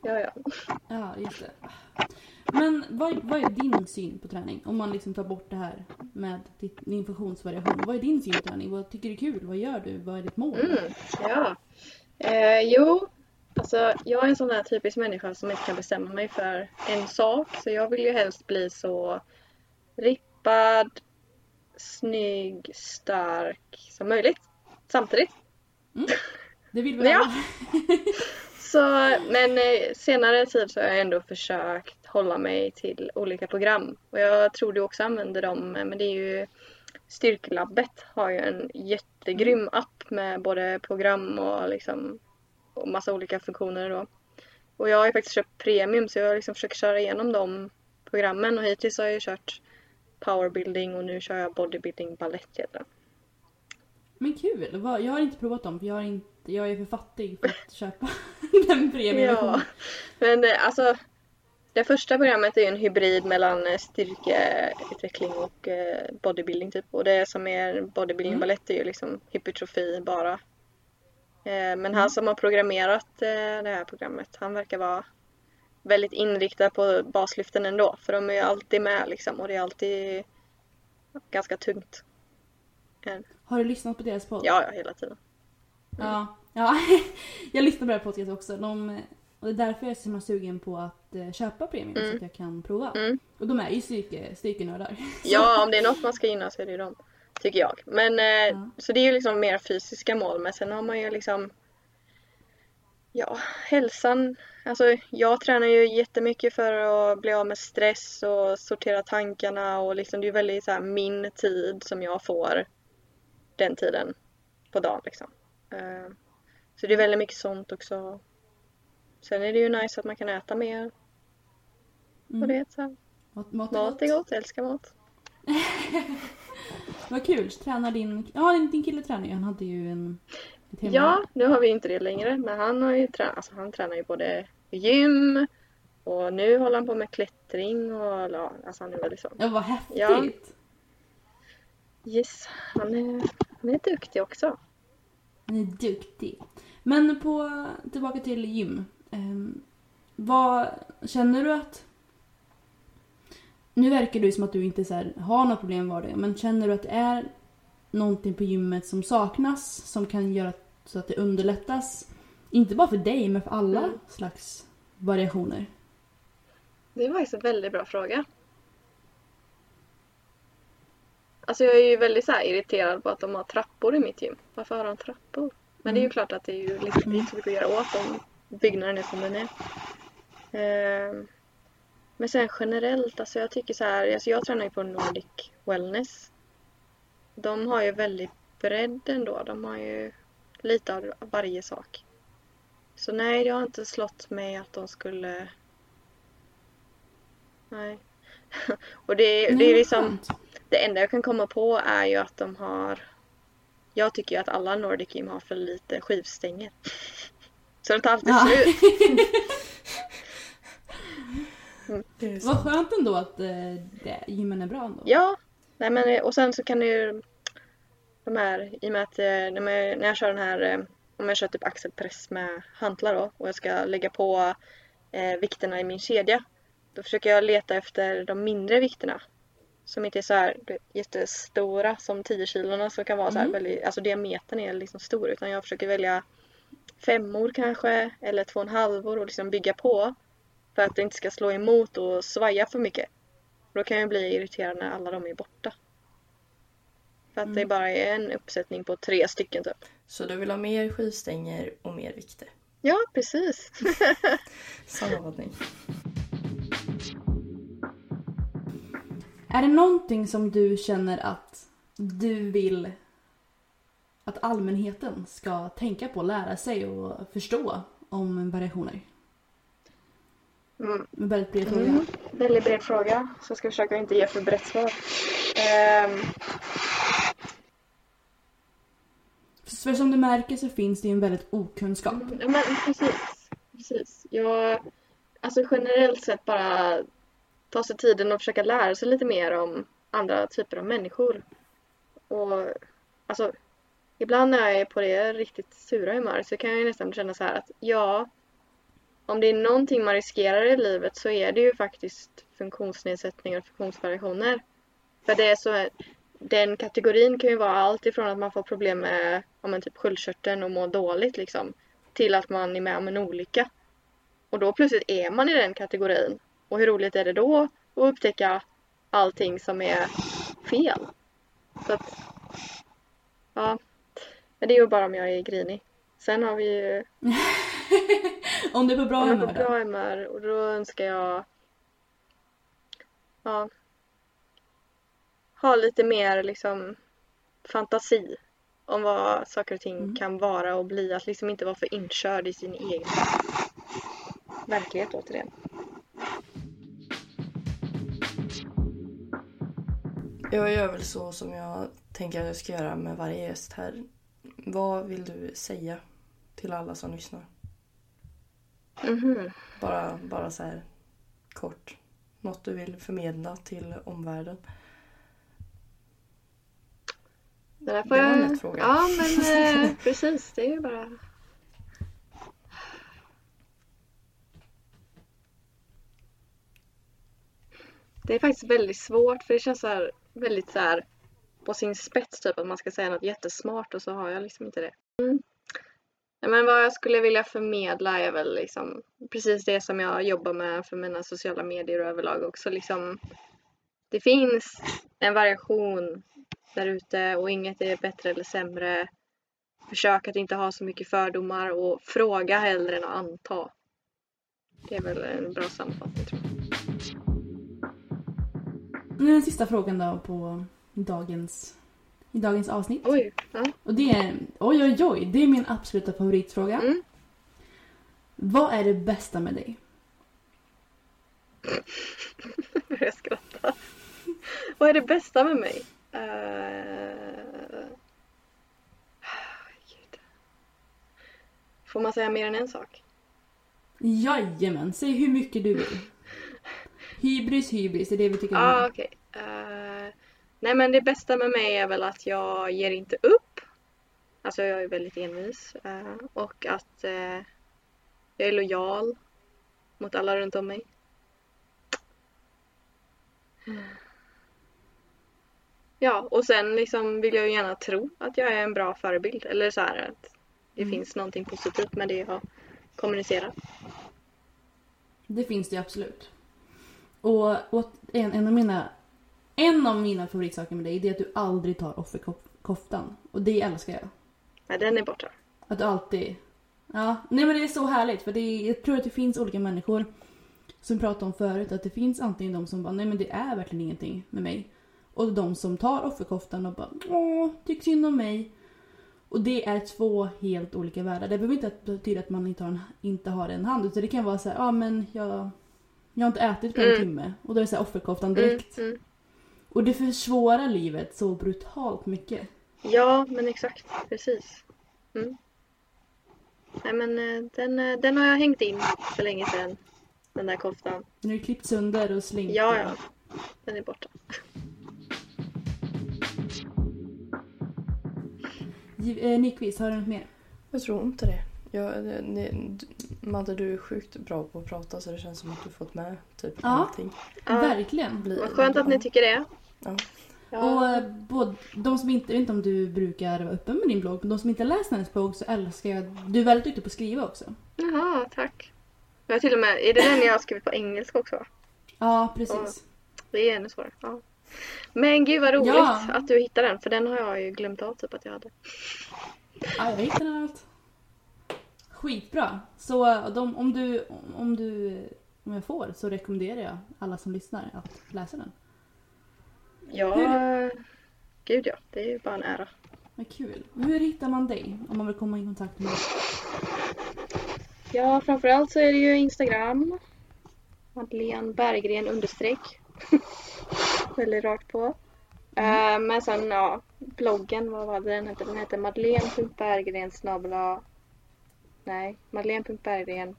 ja, ja. Ja, just det. Men vad, vad är din syn på träning? Om man liksom tar bort det här med din funktionsvariation. Vad är din syn på träning? Vad tycker du är kul? Vad gör du? Vad är ditt mål? Mm, ja. Eh, jo, alltså jag är en sån här typisk människa som inte kan bestämma mig för en sak. Så jag vill ju helst bli så rippad, snygg, stark som möjligt. Samtidigt. Det vill vi Ja. alla. Så, men eh, senare tid så har jag ändå försökt hålla mig till olika program. Och jag tror du också använder dem, eh, men det är ju Styrkelabbet har ju en jättegrym app med både program och liksom och massa olika funktioner då. Och jag har ju faktiskt köpt premium så jag liksom försökt köra igenom de programmen och hittills har jag ju kört powerbuilding och nu kör jag bodybuilding balett heter. Men kul! Jag har inte provat dem för jag, har inte, jag är för fattig för att köpa den premiumversionen. Ja, men eh, alltså det första programmet är ju en hybrid mellan eh, styrkeutveckling och eh, bodybuilding typ. Och det som är bodybuilding Mm. balett är ju liksom hypertrofi bara. Men han som har programmerat det här programmet, han verkar vara väldigt inriktad på baslyften ändå. För de är ju alltid med liksom och det är alltid ganska tungt. Har du lyssnat på deras podd? Ja, ja, hela tiden. Ja, ja. jag lyssnar på deras podcast också. De, och det är därför jag är så himla sugen på att eh, köpa premium så Mm. att jag kan prova. Mm. Och de är ju styrke, styrkenördar. Ja, om det är något man ska gynna så är det ju dem. Tycker jag. Men, eh, Ja. Så det är ju liksom mer fysiska mål. Men sen har man ju liksom Ja, hälsan. Alltså jag tränar ju jättemycket för att bli av med stress och sortera tankarna och liksom det är väldigt så här min tid som jag får den tiden på dagen liksom. Eh, Så det är väldigt mycket sånt också. Sen är det ju nice att man kan äta mer. Mm. Och det är så här, Mat, mat, mat är gott, jag älskar mat. Vad kul. Tränar din... Ja, din, din kille tränar ju. Han hade ju en... Hemma. Ja, nu har vi inte det längre. Men han, har ju trä- alltså, han tränar ju både gym och nu håller han på med klättring och ja, alltså han är väldigt så. Ja, vad häftigt. Ja. Yes, han är, han är duktig också. Han är duktig. Men på, tillbaka till gym. Ehm, vad känner du att... Nu verkar det som att du inte så här, har några problem var det. Men känner du att det är någonting på gymmet som saknas som kan göra så att det underlättas? Inte bara för dig men för alla Mm. slags variationer. Det var faktiskt en väldigt bra fråga. Alltså jag är ju väldigt så irriterad på att de har trappor i mitt gym. Varför har de trappor? Men det är ju Mm. klart att det är ju liksom, inte så mycket att göra åt om byggnaden är som den är. Men sen generellt, alltså jag tycker så här, alltså jag tränar ju på Nordic Wellness. De har ju väldigt bredd ändå. De har ju lite av varje sak. Så nej, det har inte slått mig att de skulle... Nej. Och det, är- det Nej, är liksom... skönt. Det enda jag kan komma på är ju att de har... Jag tycker ju att alla Nordic Gym har för lite skivstänger. Så det tar alltid Ja. slut. Är Vad skönt ändå att det, gymmen är bra ändå. Ja, nej men och sen så kan du ju de här, i och med att eh, när man- när jag kör den här eh, om jag kör typ axelpress med hantlar då och jag ska lägga på eh, vikterna i min kedja. Då försöker jag leta efter de mindre vikterna. Som inte är så här jättestora som 10 kilorna som kan vara så här Mm. väldigt, alltså diametern är liksom stor utan jag försöker välja femmor kanske eller två och en halvor och liksom bygga på. För att det inte ska slå emot och svaja för mycket. Då kan jag bli irriterad när alla de är borta. För att det Mm. bara är en uppsättning på tre stycken typ. Så du vill ha mer skivstänger och mer vikter? Ja, precis. Sammanfattning. Är det någonting som du känner att du vill att allmänheten ska tänka på, lära sig och förstå om variationer? Mm. En väldigt bred fråga. Mm. Väldigt bred fråga, så jag ska försöka inte ge för brett svar. Ehm, För som du märker så finns det ju en väldigt okunskap. ja, men precis. precis. Jag, alltså generellt sett bara ta sig tiden och försöka lära sig lite mer om andra typer av människor. Och alltså, ibland när jag är på det riktigt sura humöret så kan jag nästan känna så här att ja, om det är någonting man riskerar i livet så är det ju faktiskt funktionsnedsättningar och funktionsvariationer. För det är så, den kategorin kan ju vara allt ifrån att man får problem med om en typ sköldkörteln och mår dåligt liksom till att man är med om en olycka. Och då plötsligt är man i den kategorin. Och hur roligt är det då att upptäcka allting som är fel? Så att, ja. Men det är ju bara om jag är grinig. Sen har vi ju Om du är på bra om jag är humör på bra humör och då önskar jag ja, ha lite mer liksom fantasi om vad saker och ting Mm. kan vara och bli. Att liksom inte vara för inkörd i sin egen verklighet återigen. Jag gör väl så som jag tänker att jag ska göra med varje gäst här. Vad vill du säga till alla som lyssnar? Mhm. Bara, bara så här kort. Något du vill förmedla till omvärlden. Det, där får Det var en jag- lätt fråga. Ja men eh, precis, det är ju bara Det är faktiskt väldigt svårt för det känns så här, väldigt så här på sin spets typ att man ska säga något jättesmart och så har jag liksom inte det. Mm. Men vad jag skulle vilja förmedla är väl liksom precis det som jag jobbar med för mina sociala medier och överlag också liksom. Det finns en variation där ute och inget är bättre eller sämre. Försök att inte ha så mycket fördomar och fråga hellre än att anta. Det är väl en bra sammanfattning tror jag. Nu den sista frågan då på dagens, i dagens avsnitt. Oj, ja. Och det är, oj oj oj, det är min absoluta favoritfråga. Mm. Vad är det bästa med dig? jag skrattar. Vad är det bästa med mig? Uh... Får man säga mer än en sak? Jajamän, säg hur mycket du vill. Hybris, hybris, det är det vi tycker Ja, ah, om. okej. Eh, nej, men det bästa med mig är väl att jag ger inte upp. Alltså, jag är väldigt envis. eh, och att eh, jag är lojal mot alla runt om mig. Ja, och sen liksom vill jag ju gärna tro att jag är en bra förebild. Eller så här att det Mm. finns någonting positivt med det jag kommunicerar. Det finns det absolut. Och, och en, en, av mina, en av mina favoritsaker med dig det är att du aldrig tar offerkoftan. Och det älskar jag. Nej, den är borta. Att du alltid... Ja, nej men det är så härligt för det är, jag tror att det finns olika människor som vi pratade om förut att det finns antingen de som bara nej men det är verkligen ingenting med mig. Och de som tar offerkoftan och bara åh, tycker synd om mig. Och det är två helt olika världar. Det behöver inte betyda att man inte har en, inte har en hand utan det kan vara så här, ja men jag, jag har inte ätit på en Mm. timme. Och då är det så här offerkoftan Mm, direkt. mm. Och det försvårar livet så brutalt mycket. Ja, men exakt. Precis. Mm. Nej, men eh, den, eh, den har jag hängt in för länge sedan. Den där koftan. Den är klippt sönder och slängt. Ja, ja. Den är borta. Eh, Nyqvist, har du något mer? Jag tror inte det. Jag, det, Madde, du är sjukt bra på att prata så det känns som att du fått med typ Ja. allting. Ja. Verkligen. Blir- Vad skönt att ni tycker det. Ja. Och Ja. eh, både, de som inte, jag vet inte om du brukar vara öppen med din blogg, men de som inte läst hennes blogg så älskar jag, du är väldigt duktig på att skriva också. Jaha, tack. Jag har till och med, är det den jag har skrivit på engelska också? Ja, precis. Det är ännu svårare. Ja. Men gud vad roligt Ja. att du hittade den för den har jag ju glömt av typ att jag hade. Ja, jag hittade allt. Skitbra. Så de, om, du, om du, om jag får, så rekommenderar jag alla som lyssnar att läsa den. Ja, gud ja. Det är ju bara en ära. Vad kul. Hur hittar man dig om man vill komma i kontakt med dig? Ja, framförallt så är det ju Instagram. Madeleine Berggren understreck. Väldigt rakt på. Eh, men sen ja, bloggen, vad var det den hette? Den hette madeleine.berggren Nej, madeleine.berggren.com.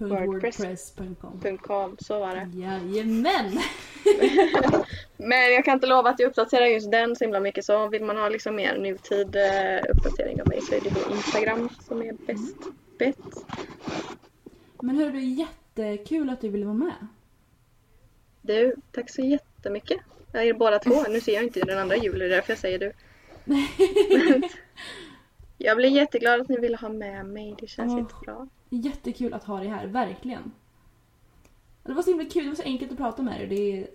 .wordpress.com Så var det. Jajamän! Men jag kan inte lova att jag uppdaterar just den så himla mycket. Så vill man ha liksom mer nutid eh, uppdatering av mig så är det då Instagram som är bäst bett. Men hörru du, jättekul att du ville vara med. Du, tack så jättemycket. Jag är båda två. Nu ser jag inte den andra Julie, det är därför jag säger du. Jag blir jätteglad att ni ville ha med mig. Det känns Åh. jättebra. Jättekul att ha dig här, verkligen. Det var så himla kul, det var så enkelt att prata med dig. Det är,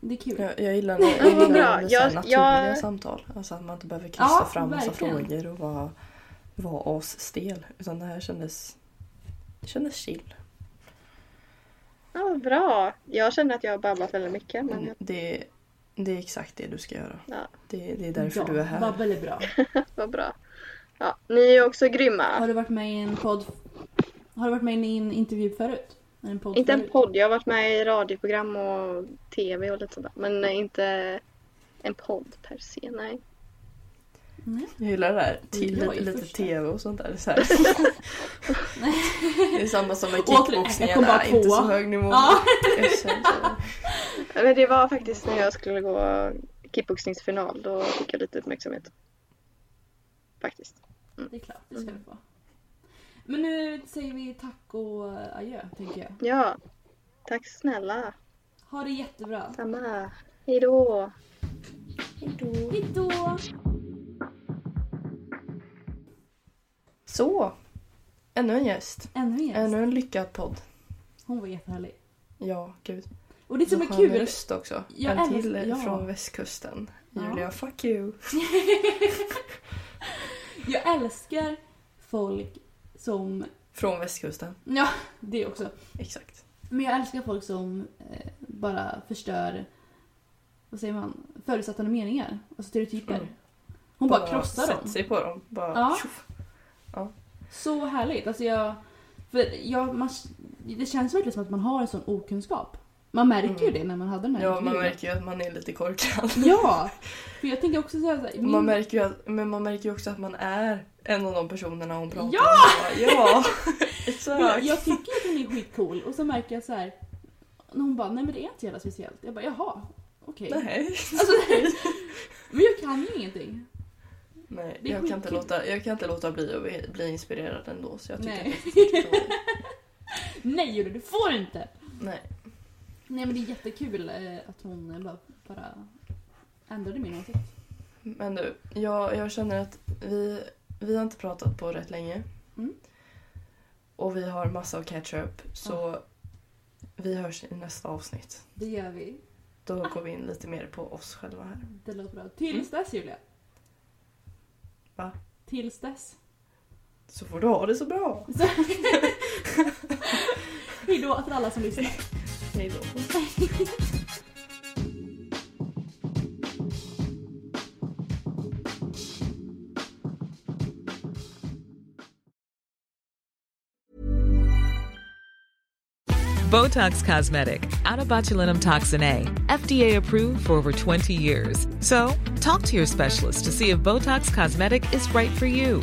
det är kul. Jag, jag gillar, bra. så här Jag- naturliga jag- samtal. Alltså att man inte behöver kryssa Ja, fram massa verkligen. frågor och vara, vara asstel. Utan det här kändes, det kändes chill. Ja, vad bra. Jag känner att jag har babblat väldigt mycket. Men Det, det är exakt det du ska göra. ja, Det, det är därför ja, du är här. Babbel är bra. vad bra. Ja, ni är ju också grymma. Har du varit med i en podd? Har du varit med i en intervju förut? En podd Inte en förut? podd. Jag har varit med i radioprogram och tv och lite sånt där. Men inte en podd per se, nej. Nej. Jag gillar det ju lite första. tv och sånt där. Så här. det är samma som med Återigen, kickboxningen. jag kom bara Nej, Inte på. så hög nivå. Ja. Men det var faktiskt när jag skulle gå kickboxningsfinal. Då fick jag lite uppmärksamhet. Faktiskt. Det är klart, det ska du få. Men nu säger vi tack och adjö, tänker jag. Ja. Tack snälla. Ha det jättebra. Samma. Hej då. Hejdå! Så. Ännu en gäst. Ännu en gäst. Ännu en lyckad podd. Hon var jättehärlig. Ja, gud. Och det som är Så kul... röst också. Jag en till ja. från västkusten. Ja. Julia, fuck you. Jag älskar folk som... Från västkusten. Ja, det också. Exakt. Men jag älskar folk som eh, bara förstör... Vad säger man? Förutsättande meningar. Och stereotyper. Mm. Hon bara, krossar sätter dem. sig på dem. Bara Ja. tjoff. Så härligt. Alltså jag... För jag, man, det känns verkligen som att man har en sån okunskap. Man märker ju Mm. det när man hade den här Ja, man märker ju att man är lite korkad. Ja! För jag tänker också. Så här, min- Man märker ju att, men man märker ju också att man är en av de personerna hon pratar Ja! med. Ja! jag, Exakt. jag tycker att hon är skitcool och så märker jag så här. När hon bara, nej men det är inte jävla speciellt. Jag bara, jaha. Okej. Nej. Alltså, men jag kan ju ingenting. Nej, jag kan, inte låta, jag kan inte låta bli att bli, inspirerad ändå. Så jag tycker Nej. att det är förstås. Nej du får inte! Nej. Nej men det är jättekul eh, att hon eh, bara, bara ändrade min åsikt. Men du, jag, jag känner att vi, vi har inte pratat på rätt länge. Mm. Och vi har massa att catch up. Så vi hörs i nästa avsnitt. Det gör vi. Då går vi in lite mer på oss själva här. Det låter bra. Tills dess Julia. Va? Tills dess. Så får du ha det så bra. Hejdå till alla som lyssnar. Botox Cosmetic, out of botulinum toxin A, FDA approved for over 20 years. So, talk to your specialist to see if Botox Cosmetic is right for you.